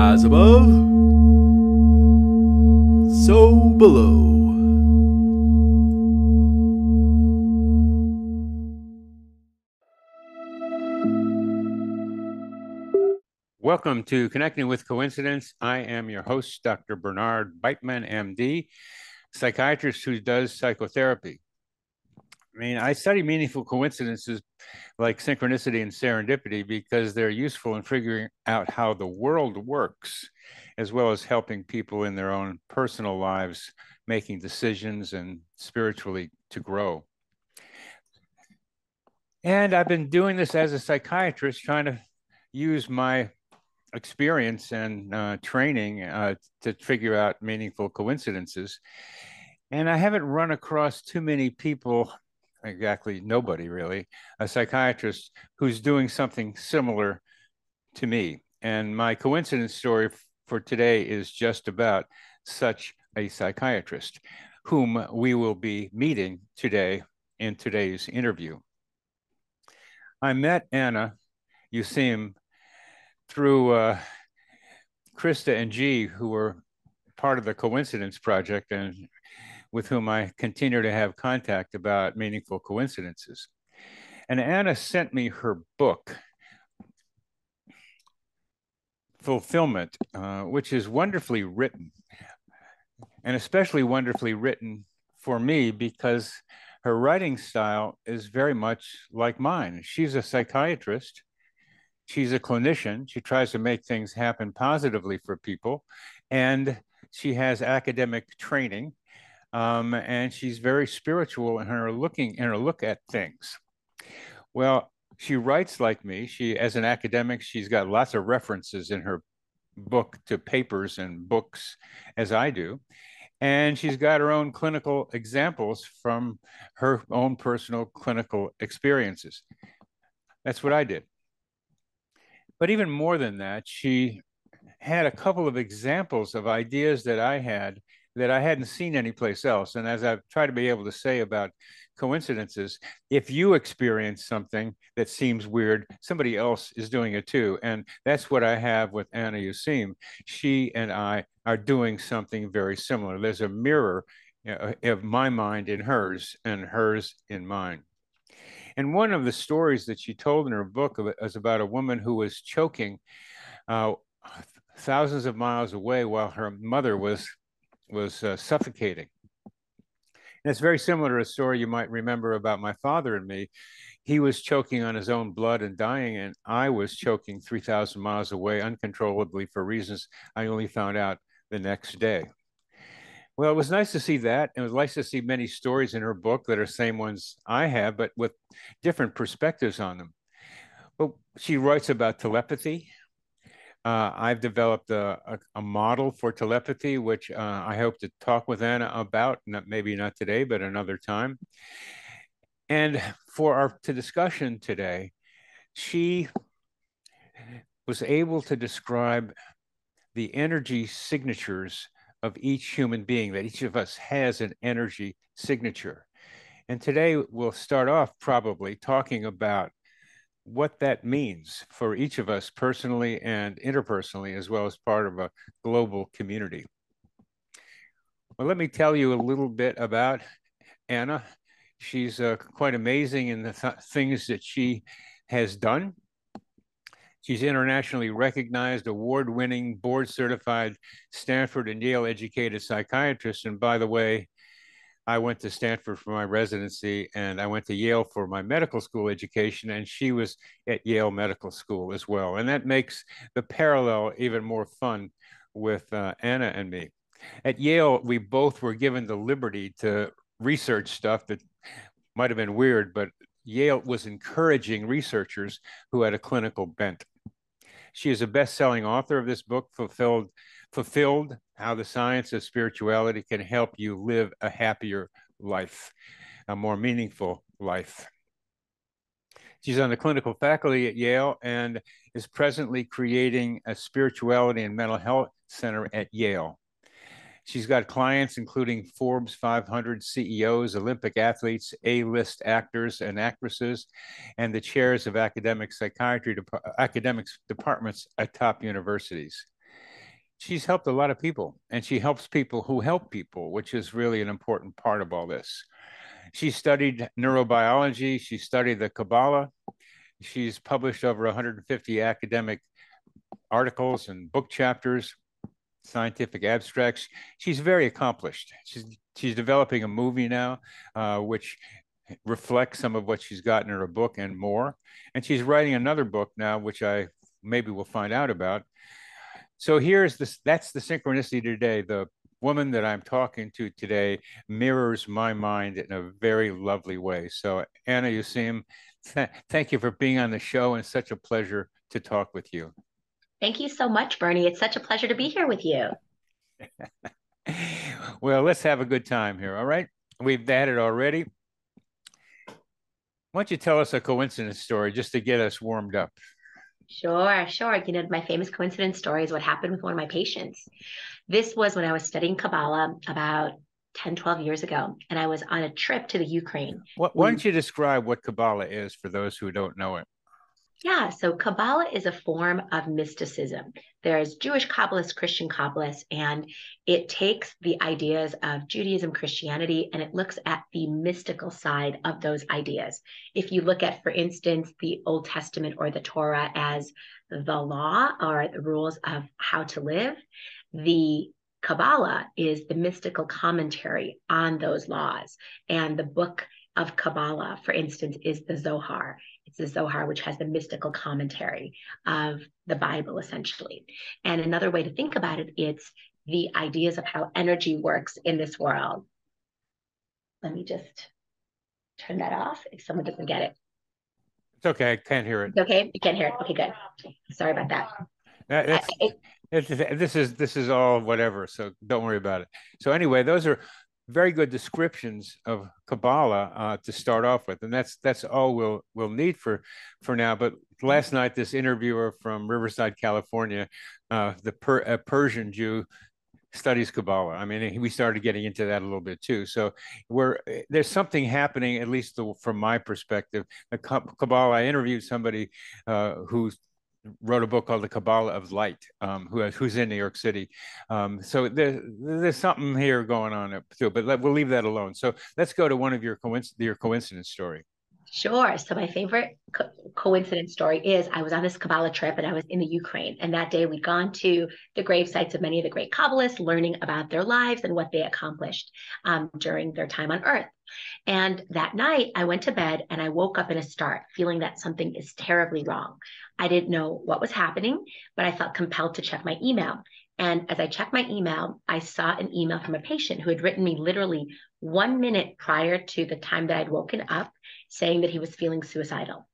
As above, so below. Welcome to Connecting with Coincidence. I am your host, Dr. Bernard Beitman, MD, psychiatrist who does psychotherapy. I mean, I study meaningful coincidences like synchronicity and serendipity because they're useful in figuring out how the world works, as well as helping people in their own personal lives making decisions and spiritually to grow. And I've been doing this as a psychiatrist, trying to use my experience and uh, training uh, to figure out meaningful coincidences. And I haven't run across too many people exactly nobody really, a psychiatrist who's doing something similar to me. And my coincidence story for today is just about such a psychiatrist, whom we will be meeting today in today's interview. I met Anna Yusim through uh, Krista and G, who were part of the Coincidence Project, and with whom I continue to have contact about meaningful coincidences. And Anna sent me her book, Fulfillment, uh, which is wonderfully written, and especially wonderfully written for me because her writing style is very much like mine. She's a psychiatrist. She's a clinician. She tries to make things happen positively for people. And she has academic training um, and she's very spiritual in her looking in her look at things. Well, she writes like me. She, as an academic, she's got lots of references in her book to papers and books, as I do. And she's got her own clinical examples from her own personal clinical experiences. That's what I did. But even more than that, she had a couple of examples of ideas that I had that I hadn't seen anyplace else. And as I've tried to be able to say about coincidences, if you experience something that seems weird, somebody else is doing it too. And that's what I have with Anna Yusim. She and I are doing something very similar. There's a mirror of my mind in hers and hers in mine. And one of the stories that she told in her book was about a woman who was choking uh, thousands of miles away while her mother was was uh, suffocating. And it's very similar to a story you might remember about my father and me. He was choking on his own blood and dying, and I was choking 3,000 miles away uncontrollably for reasons I only found out the next day. Well, it was nice to see that. It was nice to see many stories in her book that are same ones I have, but with different perspectives on them. Well, she writes about telepathy, uh, I've developed a, a, a, model for telepathy, which uh, I hope to talk with Anna about, not, maybe not today, but another time. And for our to discussion today, she was able to describe the energy signatures of each human being, that each of us has an energy signature. And today we'll start off probably talking about what that means for each of us personally and interpersonally, as well as part of a global community. Well, let me tell you a little bit about Anna. She's uh, quite amazing in the th things that she has done. She's internationally recognized, award winning, board certified Stanford and Yale educated psychiatrist. And by the way, I went to Stanford for my residency and I went to Yale for my medical school education, and she was at Yale Medical School as well. And that makes the parallel even more fun with uh, Anna and me. At Yale, we both were given the liberty to research stuff that might have been weird, but Yale was encouraging researchers who had a clinical bent. She is a best selling author of this book, Fulfilled fulfilled, how the science of spirituality can help you live a happier life, a more meaningful life. She's on the clinical faculty at Yale and is presently creating a spirituality and mental health center at Yale. She's got clients including Forbes 500 CEOs, Olympic athletes, A-list actors and actresses, and the chairs of academic psychiatry, academics departments at top universities. She's helped a lot of people and she helps people who help people, which is really an important part of all this. She studied neurobiology, she studied the Kabbalah, she's published over 150 academic articles and book chapters, scientific abstracts. She's very accomplished. She's she's developing a movie now, uh, which reflects some of what she's got in her book and more. And she's writing another book now, which I maybe will find out about. So here's this. That's the synchronicity today. The woman that I'm talking to today mirrors my mind in a very lovely way. So Anna Yusim, th- thank you for being on the show and such a pleasure to talk with you. Thank you so much, Bernie. It's such a pleasure to be here with you. well, let's have a good time here. All right. We've had it already. Why don't you tell us a coincidence story just to get us warmed up? Sure, sure. You know, my famous coincidence story is what happened with one of my patients. This was when I was studying Kabbalah about 10, 12 years ago, and I was on a trip to the Ukraine. What, why don't you describe what Kabbalah is for those who don't know it? Yeah, so Kabbalah is a form of mysticism. There's Jewish Kabbalists, Christian Kabbalists, and it takes the ideas of Judaism, Christianity, and it looks at the mystical side of those ideas. If you look at, for instance, the Old Testament or the Torah as the law or the rules of how to live, the Kabbalah is the mystical commentary on those laws. And the book of Kabbalah, for instance, is the Zohar. The Zohar, which has the mystical commentary of the Bible, essentially. And another way to think about it, it's the ideas of how energy works in this world. Let me just turn that off if someone doesn't get it. It's okay. I can't hear it. It's okay. You can't hear it. Okay, good. Sorry about that. I, it's, this is this is all whatever. So don't worry about it. So anyway, those are very good descriptions of Kabbalah uh, to start off with, and that's that's all we'll we'll need for for now. But last night, this interviewer from Riverside, California, uh, the per, Persian Jew, studies Kabbalah. I mean, we started getting into that a little bit too. So we're there's something happening, at least the, from my perspective. The Kabbalah. I interviewed somebody uh, who's wrote a book called The Kabbalah of Light, um, who, who's in New York City. Um, so there, there's something here going on too, but let, we'll leave that alone. So let's go to one of your, coinc- your coincidence story. Sure. So my favorite co- coincidence story is I was on this Kabbalah trip and I was in the Ukraine. And that day we'd gone to the grave sites of many of the great Kabbalists, learning about their lives and what they accomplished um, during their time on Earth. And that night I went to bed and I woke up in a start feeling that something is terribly wrong. I didn't know what was happening, but I felt compelled to check my email. And as I checked my email, I saw an email from a patient who had written me literally one minute prior to the time that I'd woken up saying that he was feeling suicidal.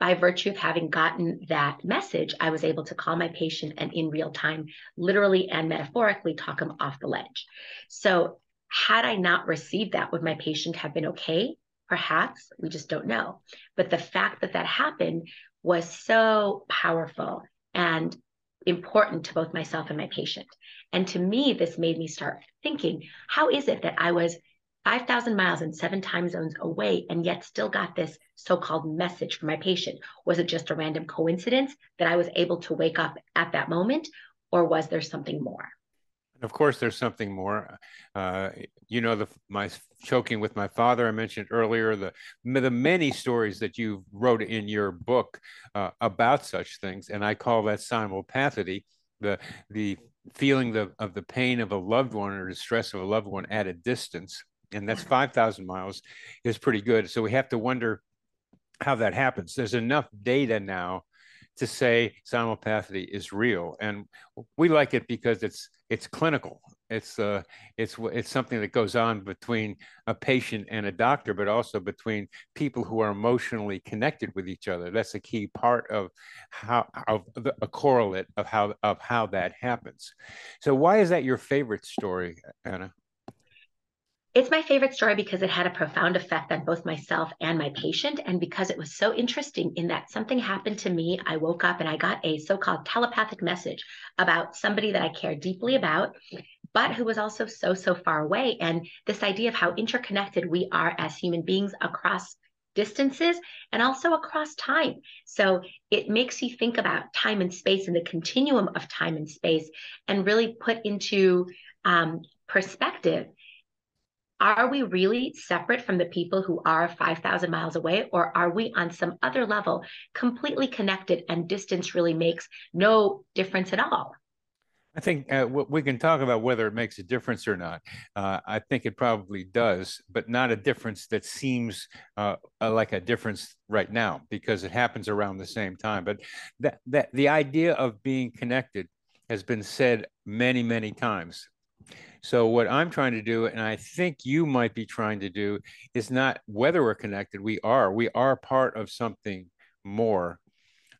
By virtue of having gotten that message, I was able to call my patient and in real time, literally and metaphorically, talk him off the ledge. So, had I not received that, would my patient have been okay? Perhaps we just don't know. But the fact that that happened was so powerful and important to both myself and my patient. And to me, this made me start thinking how is it that I was 5,000 miles and seven time zones away and yet still got this so called message from my patient? Was it just a random coincidence that I was able to wake up at that moment, or was there something more? Of course, there's something more. Uh, you know, the my choking with my father I mentioned earlier. The the many stories that you wrote in your book uh, about such things, and I call that simulpathity. The the feeling the, of the pain of a loved one or the stress of a loved one at a distance, and that's five thousand miles, is pretty good. So we have to wonder how that happens. There's enough data now to say simulpathity is real, and we like it because it's it's clinical. It's uh, it's it's something that goes on between a patient and a doctor, but also between people who are emotionally connected with each other. That's a key part of how of the, a correlate of how of how that happens. So, why is that your favorite story, Anna? It's my favorite story because it had a profound effect on both myself and my patient, and because it was so interesting in that something happened to me. I woke up and I got a so called telepathic message about somebody that I care deeply about, but who was also so, so far away. And this idea of how interconnected we are as human beings across distances and also across time. So it makes you think about time and space and the continuum of time and space and really put into um, perspective are we really separate from the people who are 5,000 miles away, or are we on some other level completely connected and distance really makes no difference at all? I think uh, we can talk about whether it makes a difference or not. Uh, I think it probably does, but not a difference that seems uh, like a difference right now because it happens around the same time. But that that the idea of being connected has been said many many times. So what I'm trying to do, and I think you might be trying to do, is not whether we're connected. We are. We are part of something more.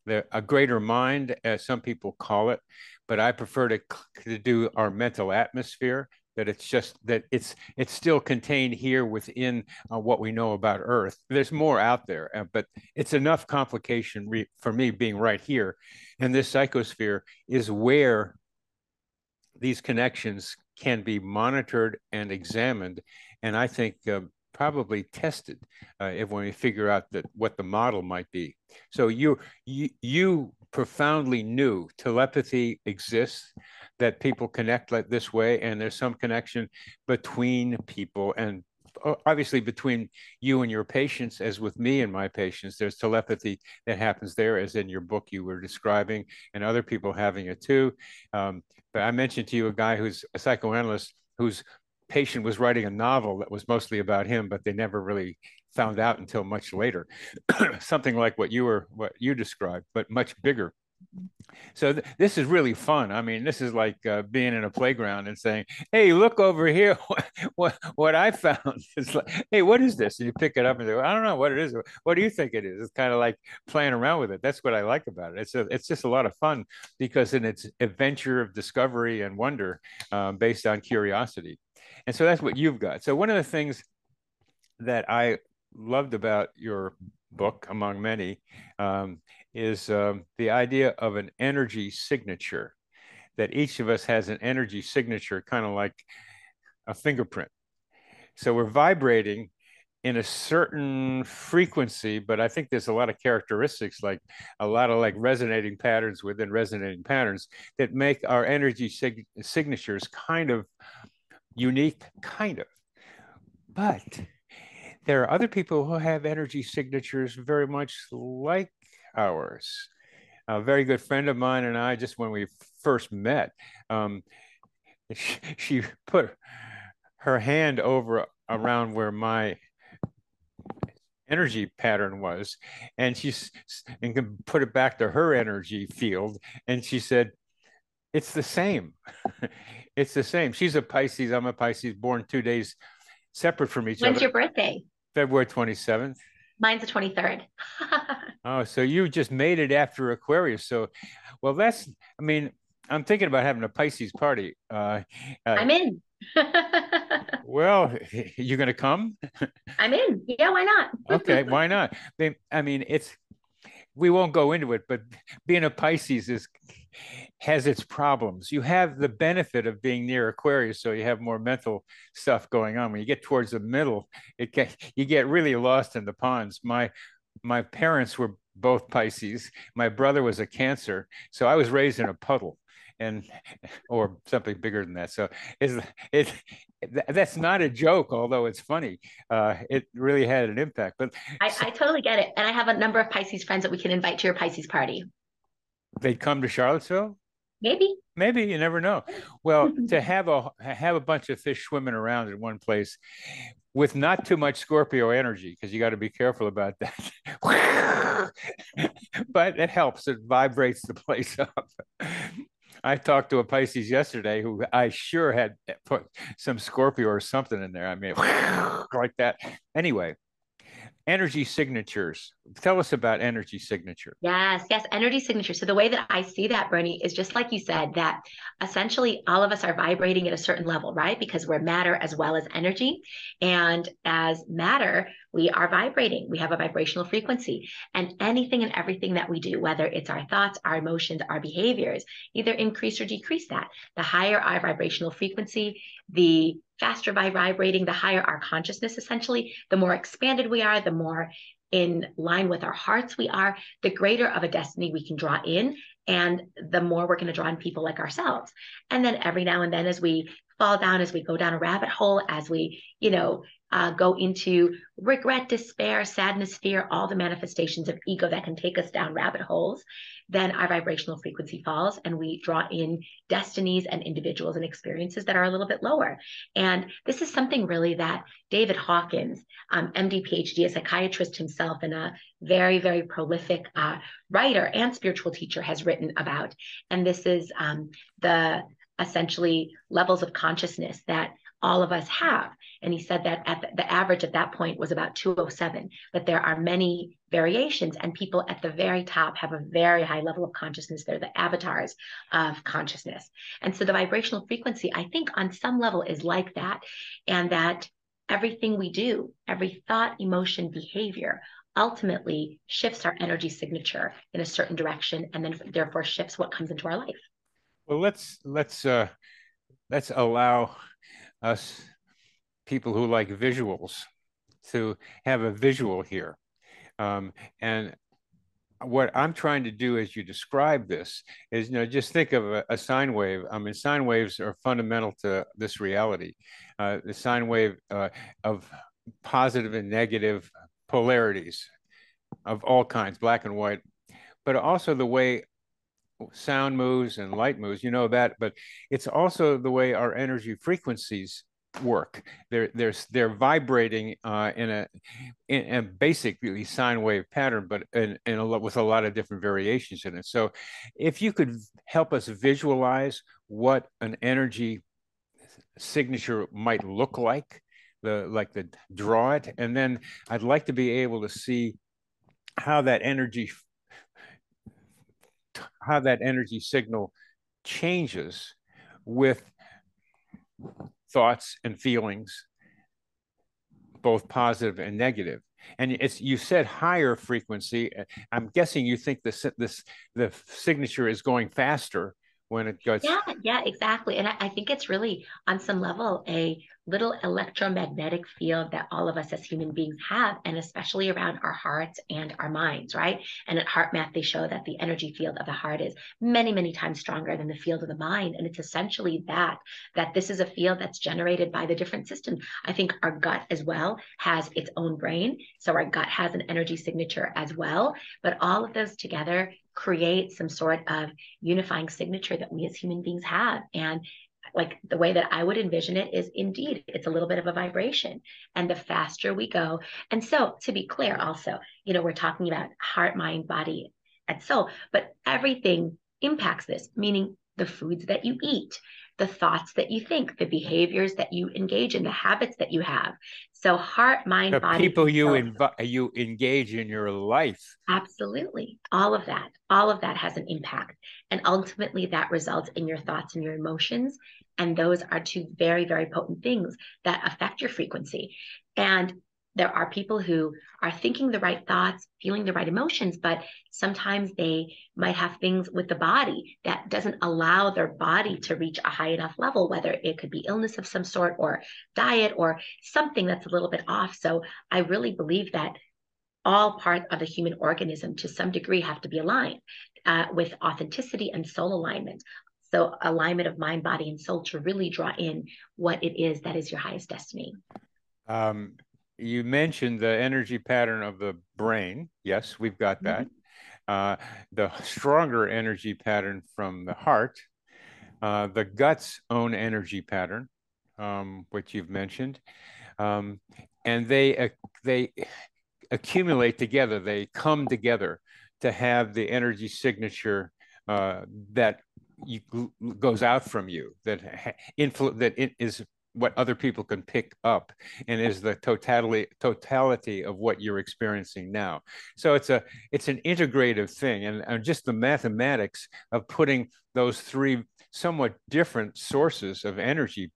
The, a greater mind, as some people call it, but I prefer to, to do our mental atmosphere. That it's just that it's it's still contained here within uh, what we know about Earth. There's more out there, uh, but it's enough complication for me being right here, and this psychosphere is where these connections can be monitored and examined, and I think uh, probably tested uh, if when we figure out that what the model might be. So you you you profoundly knew telepathy exists, that people connect like this way, and there's some connection between people and obviously between you and your patients as with me and my patients there's telepathy that happens there as in your book you were describing and other people having it too. Um, but i mentioned to you a guy who's a psychoanalyst whose patient was writing a novel that was mostly about him but they never really found out until much later. Something like what you were what you described but much bigger so th- this is really fun. I mean, this is like uh, being in a playground and saying, "Hey, look over here! what what I found." is like, "Hey, what is this?" And you pick it up and go, "I don't know what it is. What do you think it is?" It's kind of like playing around with it. That's what I like about it. It's a, it's just a lot of fun because in its adventure of discovery and wonder, um, based on curiosity, and so that's what you've got. So one of the things that I loved about your book, among many, um, is um, the idea of an energy signature, that each of us has an energy signature, kind of like a fingerprint. So we're vibrating in a certain frequency, but I think there's a lot of characteristics, like a lot of like resonating patterns within resonating patterns that make our energy sig- signatures kind of unique, kind of. But there are other people who have energy signatures very much like ours. A very good friend of mine and I, just when we first met, um, she, she put her hand over around where my energy pattern was and she's and can put it back to her energy field and she said it's the same. It's the same. She's a pisces i'm a pisces born two days separate from each When's other. when's your birthday? February 27th Mine's the 23rd. oh, so you just made it after Aquarius. So, well, that's, I mean, I'm thinking about having a Pisces party. Uh, uh, I'm in. well, you're going to come? I'm in. Yeah, why not? okay, why not? I mean, it's, we won't go into it, but being a Pisces is has its problems. You have the benefit of being near Aquarius, so you have more mental stuff going on. When you get towards the middle, it get, you get really lost in the ponds. My my parents were both Pisces. My brother was a Cancer, so I was raised in a puddle, and or something bigger than that. So it's it that's not a joke, although it's funny. Uh, it really had an impact. But I, I totally get it, and I have a number of Pisces friends that we can invite to your Pisces party they'd come to Charlottesville? Maybe. Maybe you never know. Well, to have a have a bunch of fish swimming around in one place with not too much Scorpio energy, because you got to be careful about that. but it helps. It vibrates the place up. I talked to a Pisces yesterday who I sure had put some Scorpio or something in there. I mean, like that. Anyway, energy signatures. Tell us about energy signature. Yes, yes, energy signature. So the way that I see that, Bernie, is just like you said, that essentially all of us are vibrating at a certain level, right? Because we're matter as well as energy. And as matter, we are vibrating. We have a vibrational frequency. And anything and everything that we do, whether it's our thoughts, our emotions, our behaviors, either increase or decrease that. The higher our vibrational frequency, the faster by vibrating, the higher our consciousness, essentially, the more expanded we are, the more in line with our hearts we are, the greater of a destiny we can draw in and the more we're going to draw in people like ourselves. And then every now and then as we fall down, as we go down a rabbit hole, as we, you know, uh, go into regret, despair, sadness, fear, all the manifestations of ego that can take us down rabbit holes, then our vibrational frequency falls and we draw in destinies and individuals and experiences that are a little bit lower. And this is something really that David Hawkins, um, MD, PhD, a psychiatrist himself, and a very, very prolific uh, writer and spiritual teacher, has written about. And this is um, the essentially levels of consciousness that all of us have. And he said that at the, the, average at that point was about 207, but there are many variations, and people at the very top have a very high level of consciousness. They're the avatars of consciousness. And so the vibrational frequency, I think, on some level is like that, and that everything we do, every thought, emotion, behavior, ultimately shifts our energy signature in a certain direction and then therefore shifts what comes into our life well let's let's uh let's allow us people who like visuals to have a visual here. Um, and what I'm trying to do as you describe this is, you know, just think of a, a sine wave. I mean, sine waves are fundamental to this reality. Uh, the sine wave uh, of positive and negative polarities of all kinds, black and white, but also the way sound moves and light moves, you know that, but it's also the way our energy frequencies work. They're they're they're vibrating uh, in a in a basically sine wave pattern, but in, in a lot with a lot of different variations in it. So, if you could help us visualize what an energy signature might look like, the like the draw it, and then I'd like to be able to see how that energy how that energy signal changes with thoughts and feelings, both positive and negative. And it's you said higher frequency. I'm guessing you think this this the signature is going faster when it goes. Yeah, yeah, exactly. And I, I think it's really on some level a little electromagnetic field that all of us as human beings have, and especially around our hearts and our minds, right? And at HeartMath, they show that the energy field of the heart is many, many times stronger than the field of the mind. And it's essentially that, that this is a field that's generated by the different systems. I think our gut as well has its own brain. So our gut has an energy signature as well. But all of those together create some sort of unifying signature that we as human beings have. And like the way that I would envision it is indeed it's a little bit of a vibration. And the faster we go, and so to be clear, also, you know, we're talking about heart, mind, body, and soul, but everything impacts this, meaning the foods that you eat, the thoughts that you think, the behaviors that you engage in, the habits that you have. So heart, mind, the body. People you inv- you engage in your life. Absolutely. All of that. All of that has an impact. And ultimately that results in your thoughts and your emotions. And those are two very, very potent things that affect your frequency. And there are people who are thinking the right thoughts, feeling the right emotions, but sometimes they might have things with the body that doesn't allow their body to reach a high enough level, whether it could be illness of some sort or diet or something that's a little bit off. So I really believe that all parts of the human organism to some degree have to be aligned uh, with authenticity and soul alignment. So alignment of mind, body, and soul to really draw in what it is that is your highest destiny. Um, you mentioned the energy pattern of the brain. Yes, we've got that. Mm-hmm. Uh, the stronger energy pattern from the heart, uh, the gut's own energy pattern, um, which you've mentioned, um, and they uh, they accumulate together. They come together to have the energy signature uh, that you, goes out from you that influ- that it is what other people can pick up and is the totality totality of what you're experiencing now. So it's a it's an integrative thing and, and just the mathematics of putting those three somewhat different sources of energy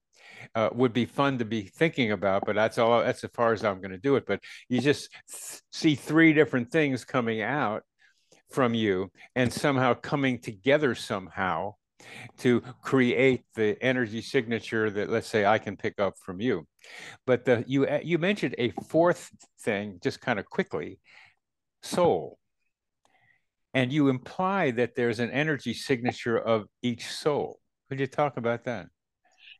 uh, would be fun to be thinking about but that's all that's as far as i'm going to do it. But you just th- see three different things coming out from you and somehow coming together somehow to create the energy signature that let's say I can pick up from you. But the you eh, you mentioned a fourth thing just kind of quickly soul. And you imply that there's an energy signature of each soul. Could you talk about that?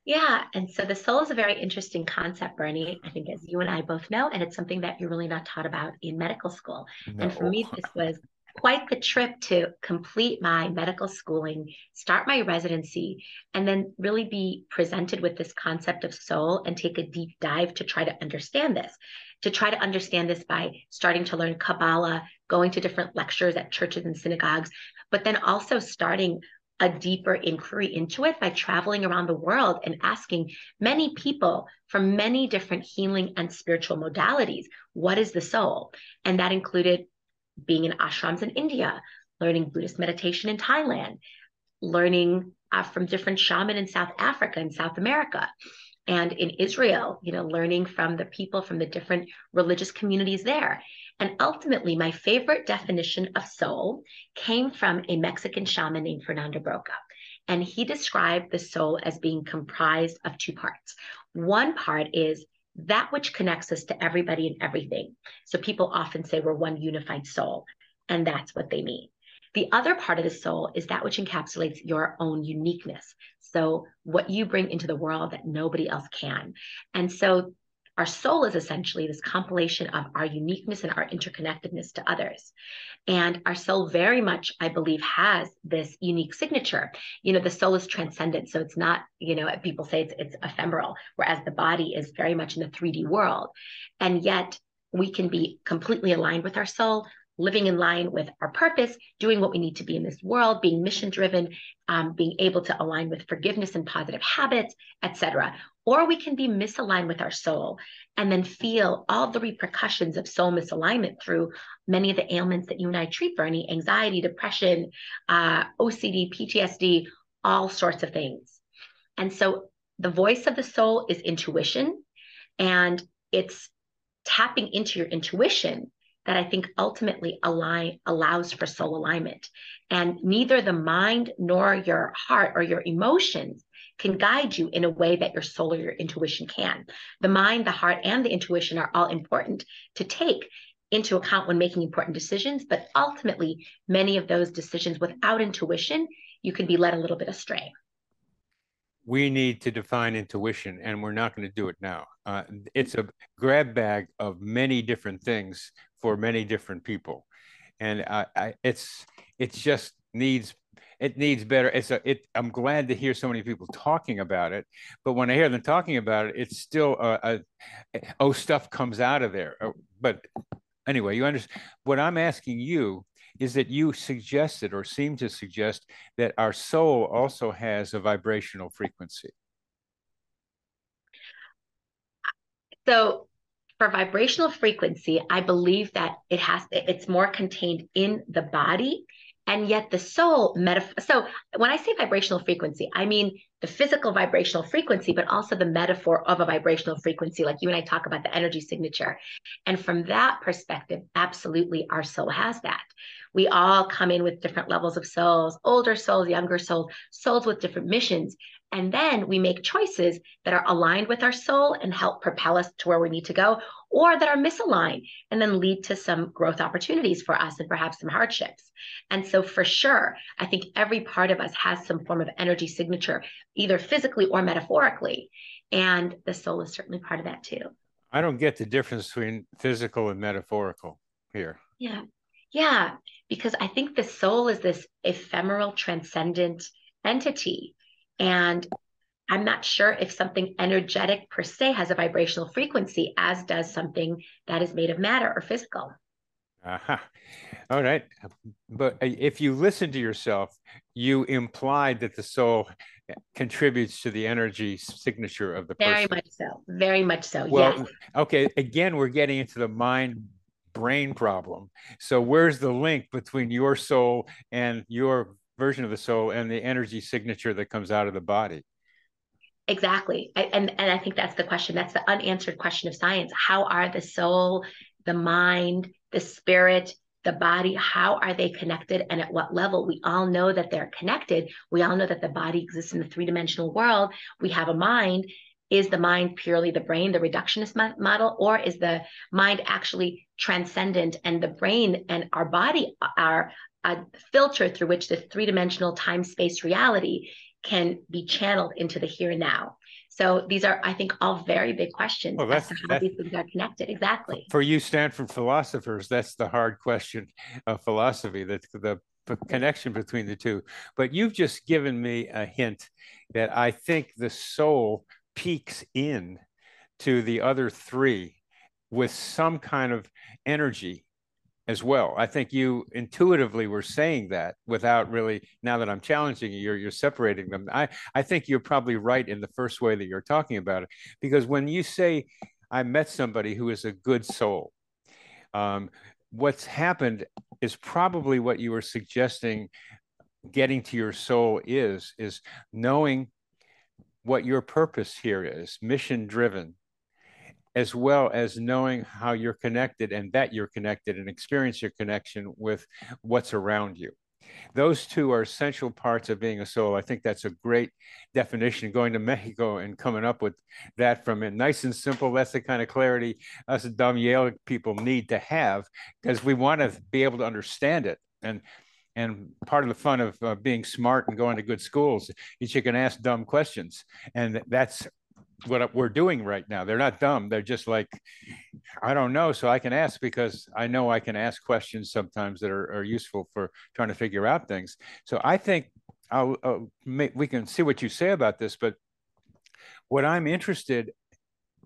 Yeah. And so the soul is a very interesting concept, Bernie, I think, as you and I both know. And it's something that you're really not taught about in medical school. No. And for me, this was quite the trip to complete my medical schooling, start my residency, and then really be presented with this concept of soul and take a deep dive to try to understand this. To try to understand this by starting to learn Kabbalah, going to different lectures at churches and synagogues, but then also starting a deeper inquiry into it by traveling around the world and asking many people from many different healing and spiritual modalities, what is the soul? And that included being in ashrams in India, learning Buddhist meditation in Thailand, learning uh, from different shaman in South Africa and South America. And in Israel, you know, learning from the people from the different religious communities there. And ultimately, my favorite definition of soul came from a Mexican shaman named Fernando Broca. And he described the soul as being comprised of two parts. One part is that which connects us to everybody and everything. So people often say we're one unified soul, and that's what they mean. The other part of the soul is that which encapsulates your own uniqueness. So, what you bring into the world that nobody else can. And so, our soul is essentially this compilation of our uniqueness and our interconnectedness to others. And our soul very much, I believe, has this unique signature. You know, the soul is transcendent. So it's not, you know, people say it's, it's ephemeral, whereas the body is very much in the 3D world. And yet we can be completely aligned with our soul, living in line with our purpose, doing what we need to be in this world, being mission driven, um, being able to align with forgiveness and positive habits, etc. Or we can be misaligned with our soul and then feel all the repercussions of soul misalignment through many of the ailments that you and I treat, Bernie anxiety, depression, uh, OCD, PTSD, all sorts of things. And so the voice of the soul is intuition, and it's tapping into your intuition that I think ultimately align allows for soul alignment. And neither the mind nor your heart or your emotions can guide you in a way that your soul or your intuition can. The mind, the heart, and the intuition are all important to take into account when making important decisions. But ultimately, many of those decisions without intuition, you can be led a little bit astray. We need to define intuition, and we're not going to do it now. Uh, it's a grab bag of many different things for many different people, and I, I, it's it just needs it needs better. It's a it. I'm glad to hear so many people talking about it, but when I hear them talking about it, it's still a, a oh stuff comes out of there. Oh, but anyway, you understand what I'm asking you is that you suggested or seem to suggest that our soul also has a vibrational frequency. So for vibrational frequency, I believe that it has it's more contained in the body and yet the soul metaphor so when i say vibrational frequency i mean the physical vibrational frequency but also the metaphor of a vibrational frequency like you and i talk about the energy signature. And from that perspective absolutely our soul has that. We all come in with different levels of souls older souls younger souls souls with different missions and then we make choices that are aligned with our soul and help propel us to where we need to go, or that are misaligned and then lead to some growth opportunities for us and perhaps some hardships. And so, for sure, I think every part of us has some form of energy signature, either physically or metaphorically. And the soul is certainly part of that too. I don't get the difference between physical and metaphorical here. Yeah. Yeah. Because I think the soul is this ephemeral, transcendent entity and I'm not sure if something energetic per se has a vibrational frequency, as does something that is made of matter or physical. Uh-huh. All right. But uh, if you listen to yourself, you implied that the soul contributes to the energy signature of the person. Very much so. Very much so. Well, yes. okay. Again, we're getting into the mind brain problem. So, where's the link between your soul and your version of the soul and the energy signature that comes out of the body. Exactly. I, and and i think that's the question. That's the unanswered question of science. How are the soul the mind the spirit the body how are they connected and at what level? We all know that they're connected. We all know that the body exists in the three-dimensional world. We have a mind. Is the mind purely the brain, the reductionist model, or is the mind actually transcendent and the brain and our body are a filter through which this three dimensional time space reality can be channeled into the here and now? So these are, I think, all very big questions well, as to how these things are connected. Exactly. For you Stanford philosophers, that's the hard question of philosophy, that the connection between the two. But you've just given me a hint that I think the soul peaks in to the other three with some kind of energy as well. I think you intuitively were saying that without really. Now that I'm challenging you, you're, you're separating them. I I think you're probably right in the first way that you're talking about it, because when you say I met somebody who is a good soul, um, what's happened is probably what you were suggesting. Getting to your soul is is knowing what your purpose here is, mission driven, as well as knowing how you're connected and that you're connected and experience your connection with what's around you. Those two are essential parts of being a soul. I think that's a great definition. Going to Mexico and coming up with that from it, nice and simple. That's the kind of clarity us dumb Yale people need to have because we want to be able to understand it. And and part of the fun of uh, being smart and going to good schools is you can ask dumb questions, and that's what we're doing right now. They're not dumb. They're just like, I don't know. So I can ask because I know I can ask questions sometimes that are, are useful for trying to figure out things. So I think I'll, make, we can see what you say about this, but what I'm interested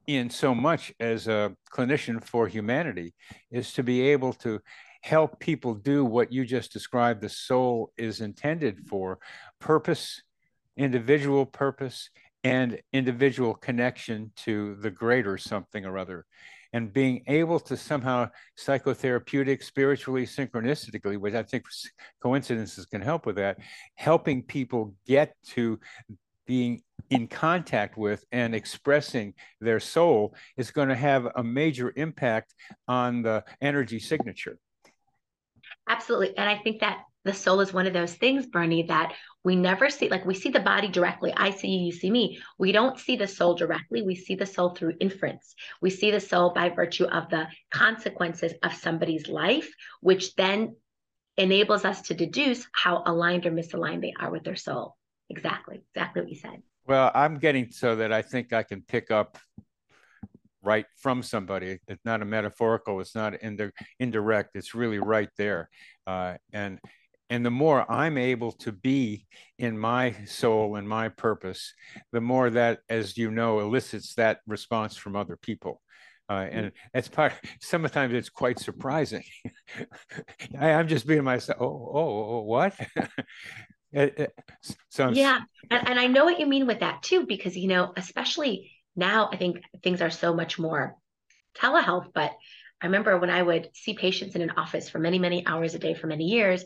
in so much as a clinician for humanity is to be able to help people do what you just described the soul is intended for purpose individual purpose and individual connection to the greater something or other. And being able to somehow psychotherapeutic spiritually synchronistically which i think coincidences can help with that helping people get to being in contact with and expressing their soul is going to have a major impact on the energy signature. Absolutely and i think that the soul is one of those things, Bernie, that we never see. Like we see the body directly. I see you, you see me. We don't see the soul directly. We see the soul through inference. We see the soul by virtue of the consequences of somebody's life, which then enables us to deduce how aligned or misaligned they are with their soul. Exactly. Exactly what you said. Well, I'm getting so that I think I can pick up right from somebody. It's not a metaphorical. It's not indirect. It's really right there. Uh, and and the more I'm able to be in my soul and my purpose, the more that, as you know, elicits that response from other people. Uh, and that's part. Sometimes it's quite surprising. I, am just being myself. Oh, oh, oh what? so yeah, and, and I know what you mean with that too, because you know, especially now, I think things are so much more telehealth. But I remember when I would see patients in an office for many, many hours a day for many years,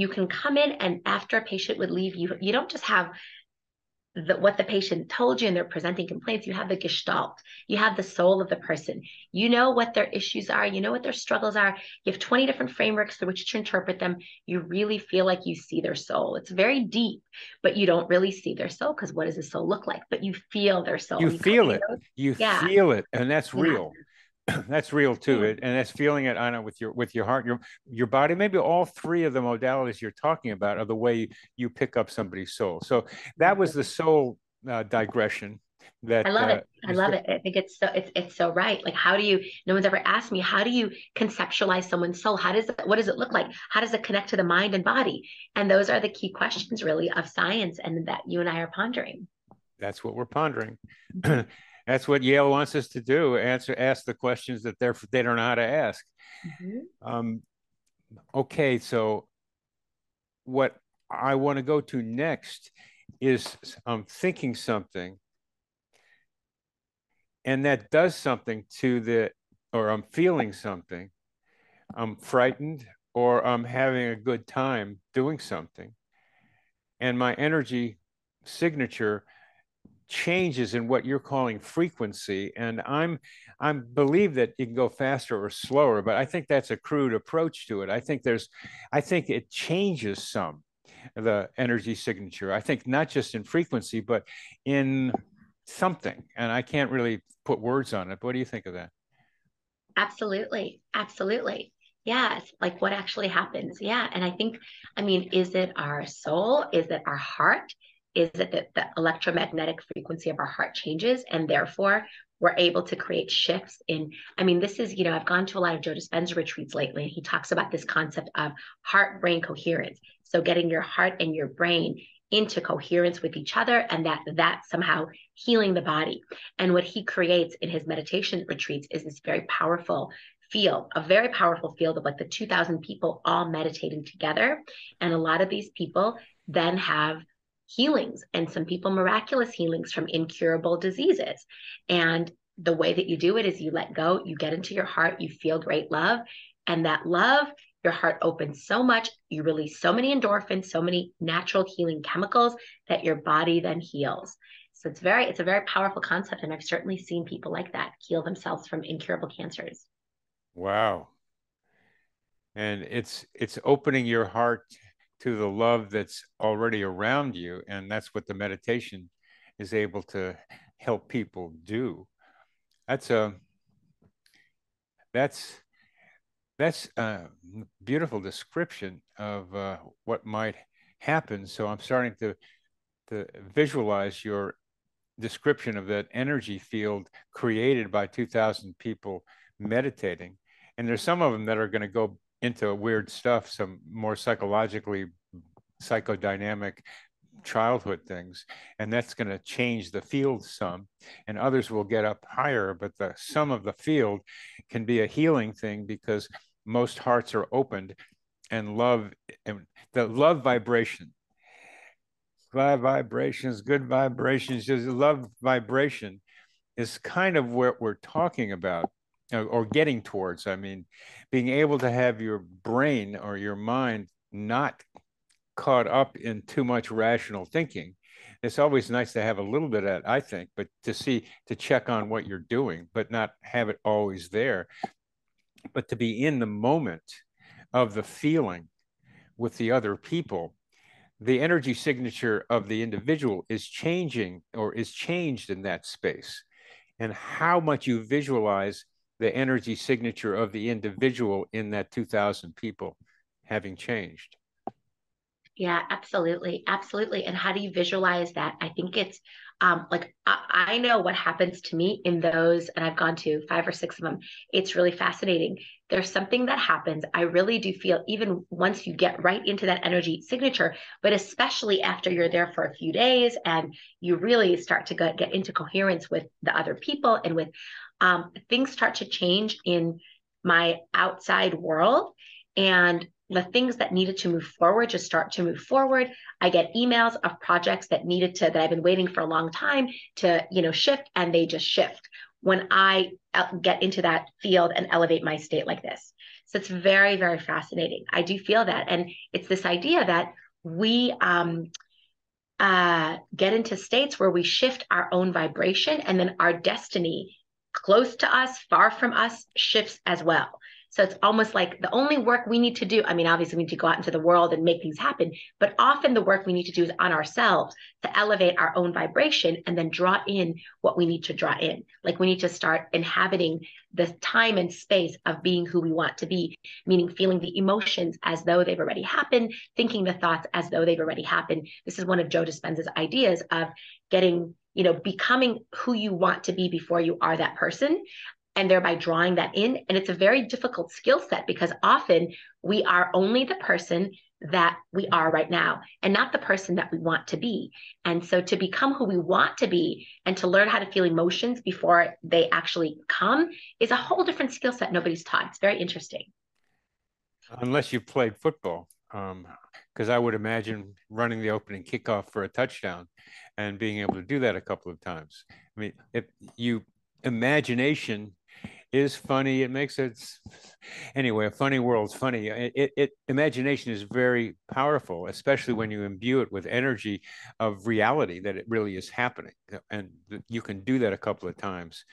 you can come in and after a patient would leave you you don't just have the, what the patient told you and they're presenting complaints you have the gestalt you have the soul of the person. You know what their issues are you know what their struggles are. You have 20 different frameworks through which to interpret them. You really feel like you see their soul. It's very deep but you don't really see their soul because what does the soul look like? But you feel their soul. You, you feel it. you yeah. feel it and that's real. yeah. that's real too. It and that's feeling it i know with your with your heart your your body. Maybe all three of the modalities you're talking about are the way you pick up somebody's soul. So that was the soul uh, digression that i love uh, it i love it. I think it's so it's, it's so right. Like how do you no one's ever asked me how do you conceptualize someone's soul? How does it what does it look like? How does it connect to the mind and body? And those are the key questions really of science and that you and i are pondering. That's what we're pondering. Mm-hmm. That's what Yale wants us to do: answer, ask the questions that they're they don't know how to ask. Mm-hmm. Um, okay, so what I want to go to next is I'm thinking something, and that does something to the, or I'm feeling something. I'm frightened, or I'm having a good time doing something, and my energy signature changes in what you're calling frequency and i'm i believe that you can go faster or slower but i think that's a crude approach to it i think there's i think it changes some the energy signature i think not just in frequency but in something, and I can't really put words on it. What do you think of that? Absolutely, absolutely. Yes, like what actually happens. Yeah. And I think, I mean, is it our soul? Is it our heart? Is that the electromagnetic frequency of our heart changes and therefore we're able to create shifts in? I mean, this is, you know, I've gone to a lot of Joe Dispenza retreats lately, and he talks about this concept of heart brain coherence. So getting your heart and your brain into coherence with each other and that that somehow healing the body and what he creates in his meditation retreats is this very powerful field, a very powerful field of like the 2000 people all meditating together. And a lot of these people then have healings and some people miraculous healings from incurable diseases. And the way that you do it is you let go, you get into your heart, you feel great love. And that love, your heart opens so much, you release so many endorphins, so many natural healing chemicals that your body then heals. So it's very, it's a very powerful concept. And I've certainly seen people like that heal themselves from incurable cancers. Wow. And it's it's opening your heart to the love that's already around you and that's what the meditation is able to help people do. That's a that's that's a beautiful description of uh, what might happen. So I'm starting to to visualize your description of that energy field created by 2,000 people meditating and there's some of them that are going to go into weird stuff some more psychologically psychodynamic childhood things and that's going to change the field some and others will get up higher but the sum of the field can be a healing thing because most hearts are opened and love and the love vibration. Five vibrations good vibrations just love vibration is kind of what we're talking about or getting towards. I mean, being able to have your brain or your mind not caught up in too much rational thinking. It's always nice to have a little bit of that, I think, but to see, to check on what you're doing, but not have it always there. But to be in the moment of the feeling with the other people, the energy signature of the individual is changing or is changed in that space. And how much you visualize the energy signature of the individual in that 2000 people having changed. Yeah absolutely absolutely. And how do you visualize that? I think it's um, like I, I, know what happens to me in those and i've gone to five or six of them. It's really fascinating. There's something that happens. I really do feel even once you get right into that energy signature but especially after you're there for a few days and you really start to get, get into coherence with the other people and with um, things start to change in my outside world. And the things that needed to move forward just start to move forward. I get emails of projects that needed to that i've been waiting for a long time to you know shift and they just shift. When i uh, get into that field and elevate my state like this. So it's very very fascinating. I do feel that. And it's this idea that we um uh, get into states where we shift our own vibration and then our destiny close to us, far from us, shifts as well. So it's almost like the only work we need to do. I mean, obviously, we need to go out into the world and make things happen, but often the work we need to do is on ourselves to elevate our own vibration and then draw in what we need to draw in. Like we need to start inhabiting the time and space of being who we want to be, meaning feeling the emotions as though they've already happened, thinking the thoughts as though they've already happened. This is one of Joe Dispenza's ideas of getting you know becoming who you want to be before you are that person and thereby drawing that in. And it's a very difficult skill set because often we are only the person that we are right now and not the person that we want to be. And so to become who we want to be and to learn how to feel emotions before they actually come is a whole different skill set nobody's taught. It's very interesting. Unless you played football um, because I would imagine running the opening kickoff for a touchdown and being able to do that a couple of times. I mean, if you imagination is funny, it makes it anyway. A funny world's funny. It, it, it imagination is very powerful, especially when you imbue it with energy of reality that it really is happening, and you can do that a couple of times.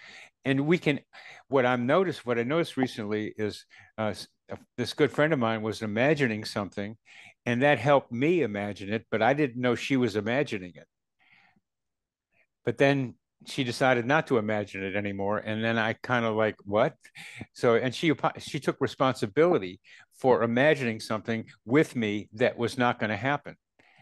And we can. What I'm noticed, what I noticed recently is uh, this good friend of mine was imagining something, and that helped me imagine it, but I didn't know she was imagining it. But then she decided not to imagine it anymore and then i kind of like what? So and she she took responsibility for imagining something with me that was not going to happen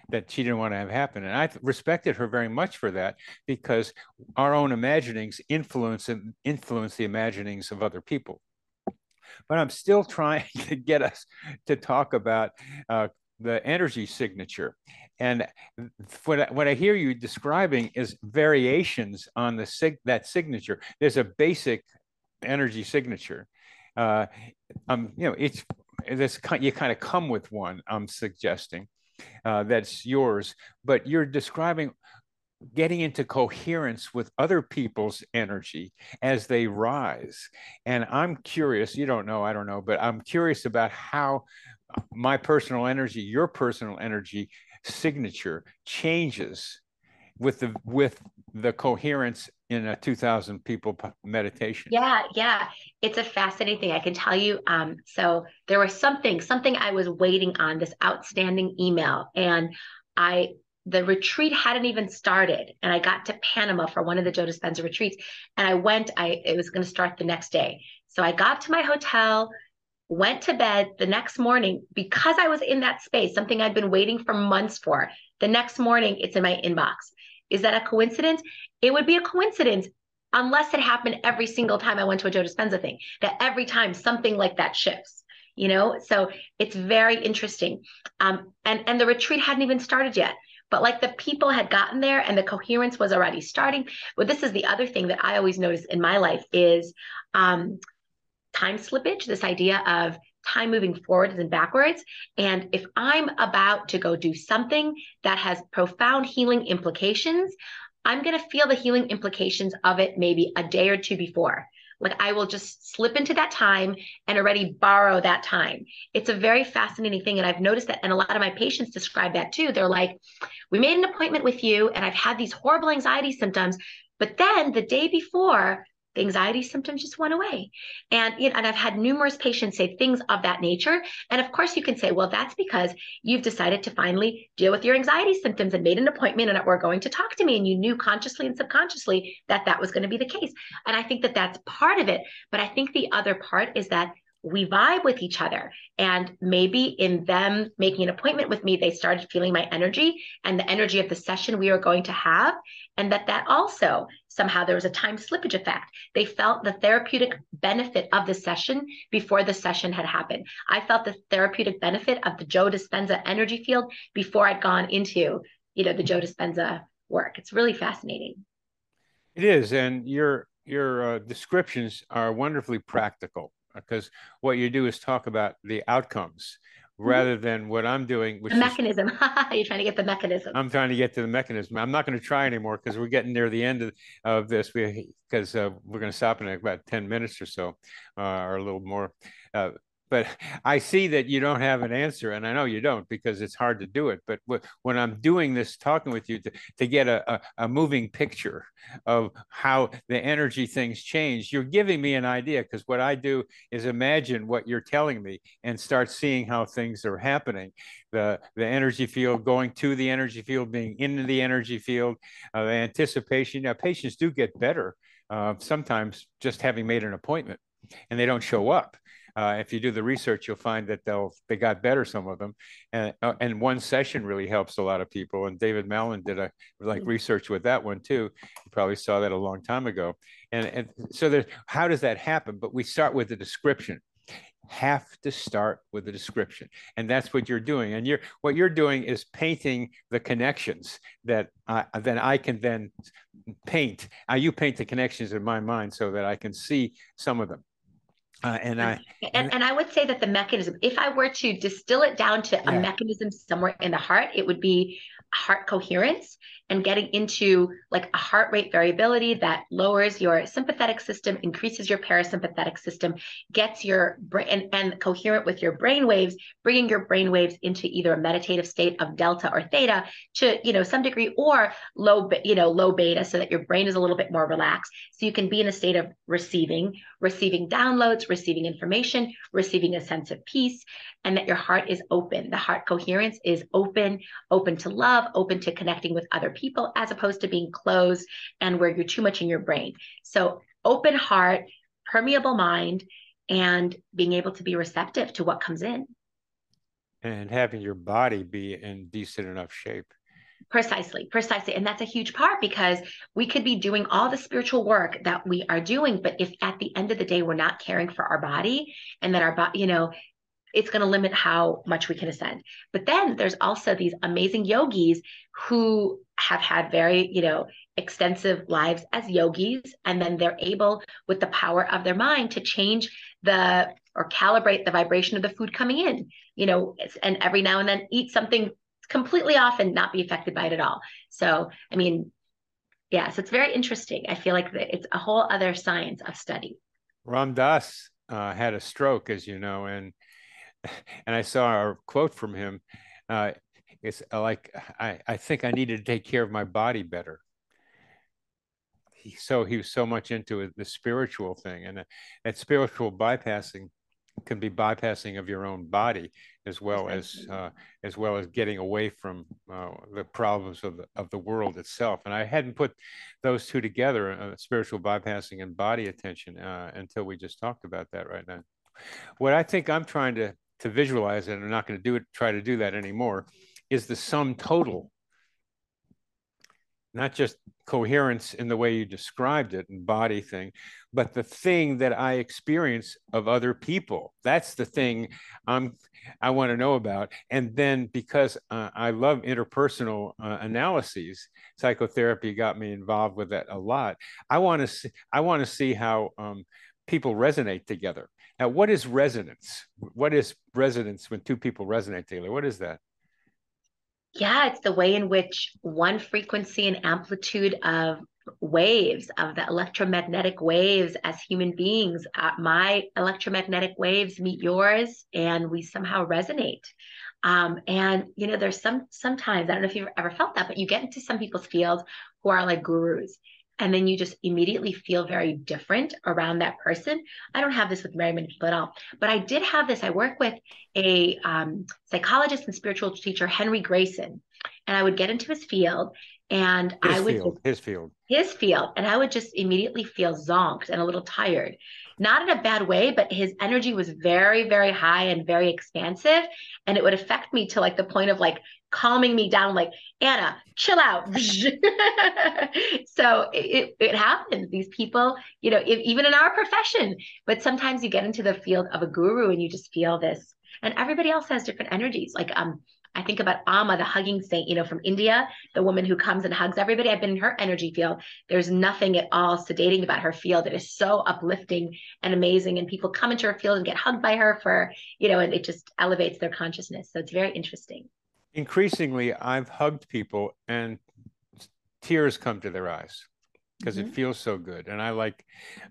that she didn't want to have happen. And i respected her very much for that because our own imaginings influence and influence the imaginings of other people. But i'm still trying to get us to talk about uh, the energy signature and what I, what I hear you describing is variations on the sig- that signature. There's a basic energy signature. Uh, um, you know, it's this you kind of come with one. I'm suggesting uh, that's yours, but you're describing getting into coherence with other people's energy as they rise. And I'm curious. You don't know, I don't know, but I'm curious about how my personal energy, your personal energy signature changes with the with the coherence in a 2000 people meditation. Yeah yeah. It's a fascinating thing. I can tell you um so there was something something i was waiting on this outstanding email and i the retreat hadn't even started and i got to panama for one of the joe dispenza retreats and i went i it was going to start the next day. So i got to my hotel went to bed the next morning because I was in that space, something I'd been waiting for months for. The next morning, it's in my inbox. Is that a coincidence? It would be a coincidence unless it happened every single time I went to a Joe Dispenza thing, that every time something like that shifts, you know? So it's very interesting. Um, and, and the retreat hadn't even started yet but like the people had gotten there and the coherence was already starting. But this is the other thing that I always notice in my life is um, time slippage, this idea of time moving forwards and backwards. And if I'm about to go do something that has profound healing implications, I'm going to feel the healing implications of it maybe a day or two before. Like I will just slip into that time and already borrow that time. It's a very fascinating thing. And I've noticed that, and a lot of my patients describe that too. They're like, we made an appointment with you, and I've had these horrible anxiety symptoms. But then the day before, the anxiety symptoms just went away. And, you know, and I've had numerous patients say things of that nature. And of course, you can say, well, that's because you've decided to finally deal with your anxiety symptoms and made an appointment and we're going to talk to me. And you knew consciously and subconsciously that that was going to be the case. And I think that that's part of it. But I think the other part is that we vibe with each other. And maybe in them making an appointment with me, they started feeling my energy and the energy of the session we are going to have. And that that also somehow there was a time slippage effect. They felt the therapeutic benefit of the session before the session had happened. I felt the therapeutic benefit of the Joe Dispenza energy field before I'd gone into, you know, the Joe Dispenza work. It's really fascinating. It is. And your your uh, descriptions are wonderfully practical because what you do is talk about the outcomes mm-hmm. rather than what I'm doing, which the mechanism. You're trying to get the mechanism. I'm trying to get to the mechanism. I'm not going to try anymore because we're getting near the end of, of this. We because uh, we're going to stop in about ten minutes or so, uh, or a little more. Uh, but I see that you don't have an answer, and I know you don't because it's hard to do it. But when I'm doing this, talking with you to, to get a, a, a moving picture of how the energy things change, you're giving me an idea because what I do is imagine what you're telling me and start seeing how things are happening. The, the energy field going to the energy field, being into the energy field, uh, the anticipation. Now, patients do get better uh, sometimes just having made an appointment and they don't show up uh, if you do the research, you'll find that they'll they got better some of them, and uh, and one session really helps a lot of people. And David Mallon did a like mm. research with that one too. You probably saw that a long time ago. And and so there's how does that happen? But we start with the description have to start with the description and that's what you're doing and you're what you're doing is painting the connections that I, then i can then paint uh, you paint the connections in my mind so that i can see some of them uh, and I and, and I would say that the mechanism, if I were to distill it down to yeah. a mechanism somewhere in the heart, it would be heart coherence and getting into like a heart rate variability that lowers your sympathetic system, increases your parasympathetic system, gets your brain and, and coherent with your brain waves, bringing your brain waves into either a meditative state of delta or theta to, you know, some degree or low, you know, low beta so that your brain is a little bit more relaxed. So you can be in a state of receiving, receiving downloads, receiving information, receiving a sense of peace, and that your heart is open. The heart coherence is open, open to love, open to connecting with other people, as opposed to being closed and where you're too much in your brain. So, open heart, permeable mind, and being able to be receptive to what comes in. And having your body be in decent enough shape. Precisely, precisely. And that's a huge part because we could be doing all the spiritual work that we are doing, but if at the end of the day we're not caring for our body and that our body, you know, it's going to limit how much we can ascend. But then there's also these amazing yogis who have had very, you know, extensive lives as yogis, and then they're able, with the power of their mind, to change the or calibrate the vibration of the food coming in, you know, and every now and then eat something completely off and not be affected by it at all. So, I mean, yeah, so it's very interesting. I feel like it's a whole other science of study. Ram Dass uh, had a stroke, as you know, and and I saw a quote from him. Uh, it's like I, I think I needed to take care of my body better. He, so he was so much into it, the spiritual thing, and that spiritual bypassing can be bypassing of your own body as well as uh, as well as getting away from uh, the problems of the of the world itself. And I hadn't put those two together, uh, spiritual bypassing and body attention, uh, until we just talked about that right now. What I think I'm trying to to visualize, and I'm not going to do it, try to do that anymore, is the sum total not just coherence in the way you described it and body thing, but the thing that I experience of other people. That's the thing I'm I want to know about. And then because uh, I love interpersonal uh, analyses, psychotherapy got me involved with that a lot. I want to see I want to see how um, people resonate together. Now, what is resonance? What is resonance when two people resonate together? What is that? Yeah, it's the way in which one frequency and amplitude of waves, of the electromagnetic waves as human beings, uh, my electromagnetic waves meet yours, and we somehow resonate. Um, and you know, there's some sometimes I don't know if you've ever felt that, but you get into some people's fields who are like gurus, and then you just immediately feel very different around that person. I don't have this with very many people at all, but I did have this. I work with a um, psychologist and spiritual teacher, Henry Grayson, and I would get into his field and his I would field, his field, his field, and I would just immediately feel zonked and a little tired. Not in a bad way, but his energy was very, very high and very expansive, and it would affect me to like the point of like calming me down, like, Anna, chill out. so it, it happens. These people, you know, if, even in our profession, but sometimes you get into the field of a guru and you just feel this. And everybody else has different energies. Like, um, I think about Amma, the hugging saint, you know, from India, the woman who comes and hugs everybody. I've been in her energy field. There's nothing at all sedating about her field. It is so uplifting and amazing. And people come into her field and get hugged by her for, you know, and it just elevates their consciousness. So it's very interesting increasingly I've hugged people and tears come to their eyes because mm-hmm. it feels so good. And I like,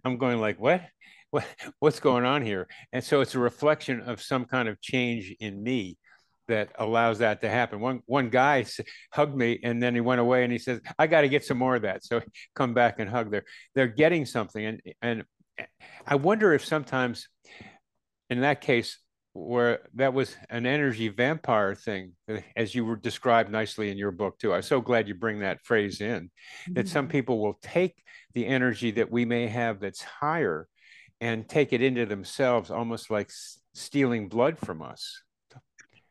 I'm going like, what? What, what's going on here? And so it's a reflection of some kind of change in me that allows that to happen. One one guy hugged me and then he went away and he says, "I got to get some more of that." So come back and hug. They're they're getting something, and and I wonder if sometimes, in that case, where that was an energy vampire thing, as you were described nicely in your book too. I'm so glad you bring that phrase in. That some mm-hmm. people will take the energy that we may have that's higher, and take it into themselves, almost like stealing blood from us.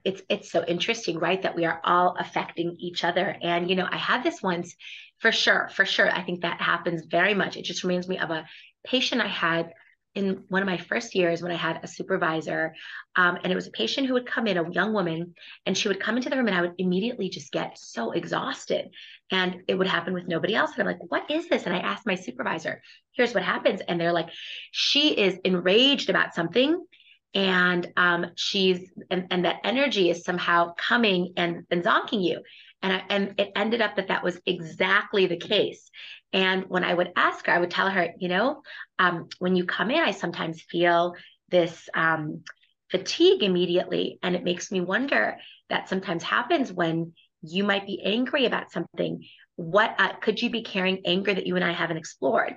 It's it's so interesting, right? That we are all affecting each other. And you know, I had this once, for sure, for sure. I think that happens very much. It just reminds me of a patient I had in one of my first years when I had a supervisor, um, and it was a patient who would come in, a young woman, and she would come into the room, and I would immediately just get so exhausted. And it would happen with nobody else. And I'm like, what is this? And I asked my supervisor, here's what happens. And they're like, she is enraged about something. And um, she's and, and that energy is somehow coming and, and zonking you. And, I, and it ended up that that was exactly the case. And when I would ask her, I would tell her, you know, um, when you come in, I sometimes feel this um, fatigue immediately. And it makes me wonder that sometimes happens when you might be angry about something. What uh, could you be carrying anger that you and I haven't explored?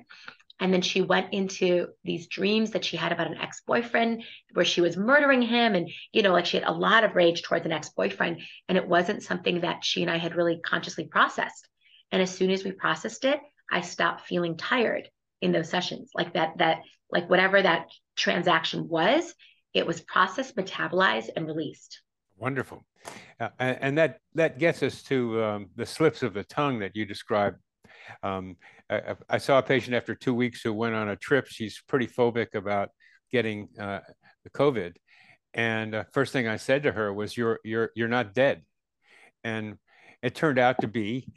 And then she went into these dreams that she had about an ex boyfriend where she was murdering him. And, you know, like she had a lot of rage towards an ex boyfriend. And it wasn't something that she and I had really consciously processed. And as soon as we processed it, I stopped feeling tired in those sessions. Like that, that, like whatever that transaction was, it was processed, metabolized, and released. Wonderful. Uh, and, and, that that gets us to um, the slips of the tongue that you described. Um, I, I, saw a patient after two weeks who went on a trip. She's pretty phobic about getting uh, the COVID, and uh, first thing I said to her was, "You're you're you're not dead," and it turned out to be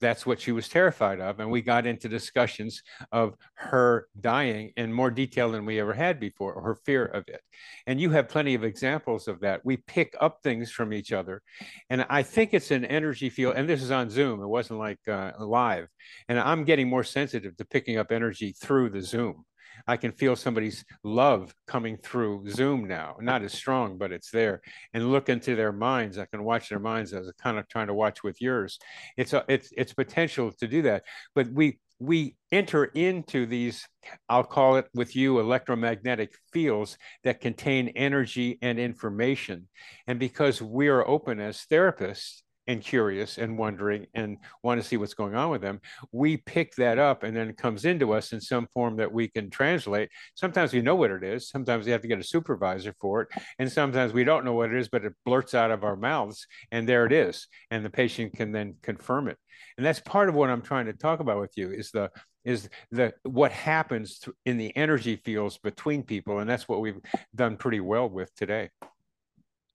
that's what she was terrified of. And we got into discussions of her dying in more detail than we ever had before, or her fear of it. And you have plenty of examples of that. We pick up things from each other. And I think it's an energy field. And this is on Zoom, it wasn't like uh, live. And I'm getting more sensitive to picking up energy through the Zoom. I can feel somebody's love coming through Zoom now. Not as strong, but it's there. And look into their minds. I can watch their minds as kind of trying to watch with yours. It's a, it's it's potential to do that. But we we enter into these, I'll call it with you, electromagnetic fields that contain energy and information. And because we are open as therapists and curious and wondering and want to see what's going on with them, we pick that up and then it comes into us in some form that we can translate. Sometimes we know what it is. Sometimes we have to get a supervisor for it. And sometimes we don't know what it is, but it blurts out of our mouths and there it is. And the patient can then confirm it. And that's part of what I'm trying to talk about with you is the is the what happens in the energy fields between people. And that's what we've done pretty well with today.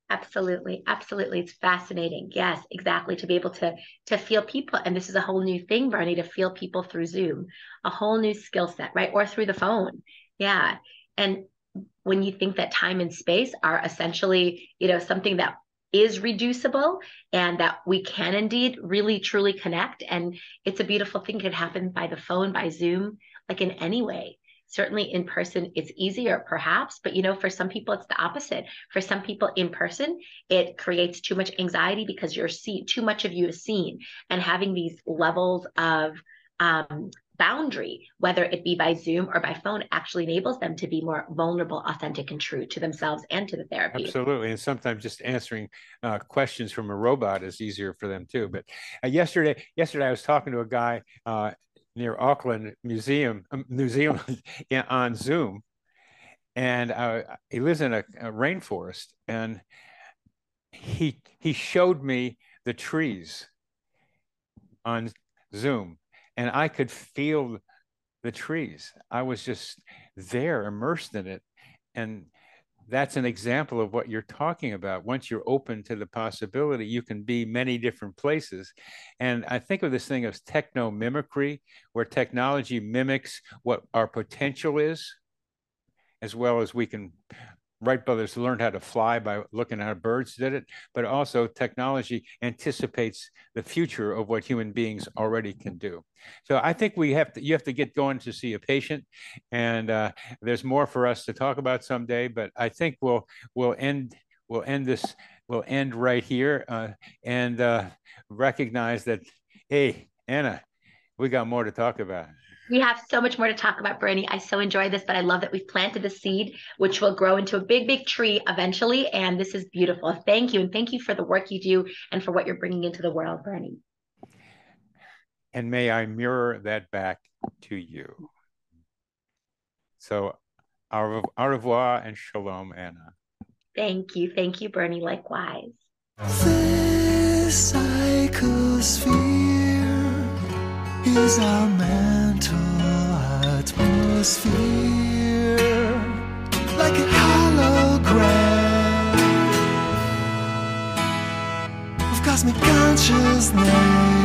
Absolutely. Absolutely. It's fascinating. Yes, exactly. To be able to to feel people. And this is a whole new thing, Bernie, to feel people through Zoom, a whole new skill set, right? Or through the phone. Yeah. And when you think that time and space are essentially, you know, something that is reducible and that we can indeed really truly connect. And it's a beautiful thing. It could happen by the phone, by Zoom, like in any way certainly in person it's easier perhaps but you know for some people it's the opposite. For some people in person it creates too much anxiety because you're seen too much of you is seen. And having these levels of um, boundary whether it be by zoom or by phone actually enables them to be more vulnerable authentic and true to themselves and to the therapy. Absolutely. And sometimes just answering uh, questions from a robot is easier for them too. But uh, yesterday yesterday i was talking to a guy uh, near Auckland Museum, um, New Zealand, on Zoom, and uh, he lives in a, a, rainforest, and he he showed me the trees on Zoom, and I could feel the trees. I was just there, immersed in it, and that's an example of what you're talking about. Once you're open to the possibility, you can be many different places. And I think of this thing as techno mimicry, where technology mimics what our potential is, as well as we can Wright brothers learned how to fly by looking at how birds did it, but also technology anticipates the future of what human beings already can do. So I think we have to you have to get going to see a patient, and uh, there's more for us to talk about someday. But I think we'll we'll end we'll end this we'll end right here uh, and uh, recognize that hey Anna, we got more to talk about. We have so much more to talk about, Bernie. I so enjoy this, but I love that we've planted the seed, which will grow into a big, big tree eventually. And this is beautiful. Thank you. And thank you for the work you do and for what you're bringing into the world, Bernie. And may I mirror that back to you. So, au revoir and shalom, Anna. Thank you. Thank you, Bernie. Likewise. This psychosphere is our mental atmosphere like a hologram of cosmic consciousness.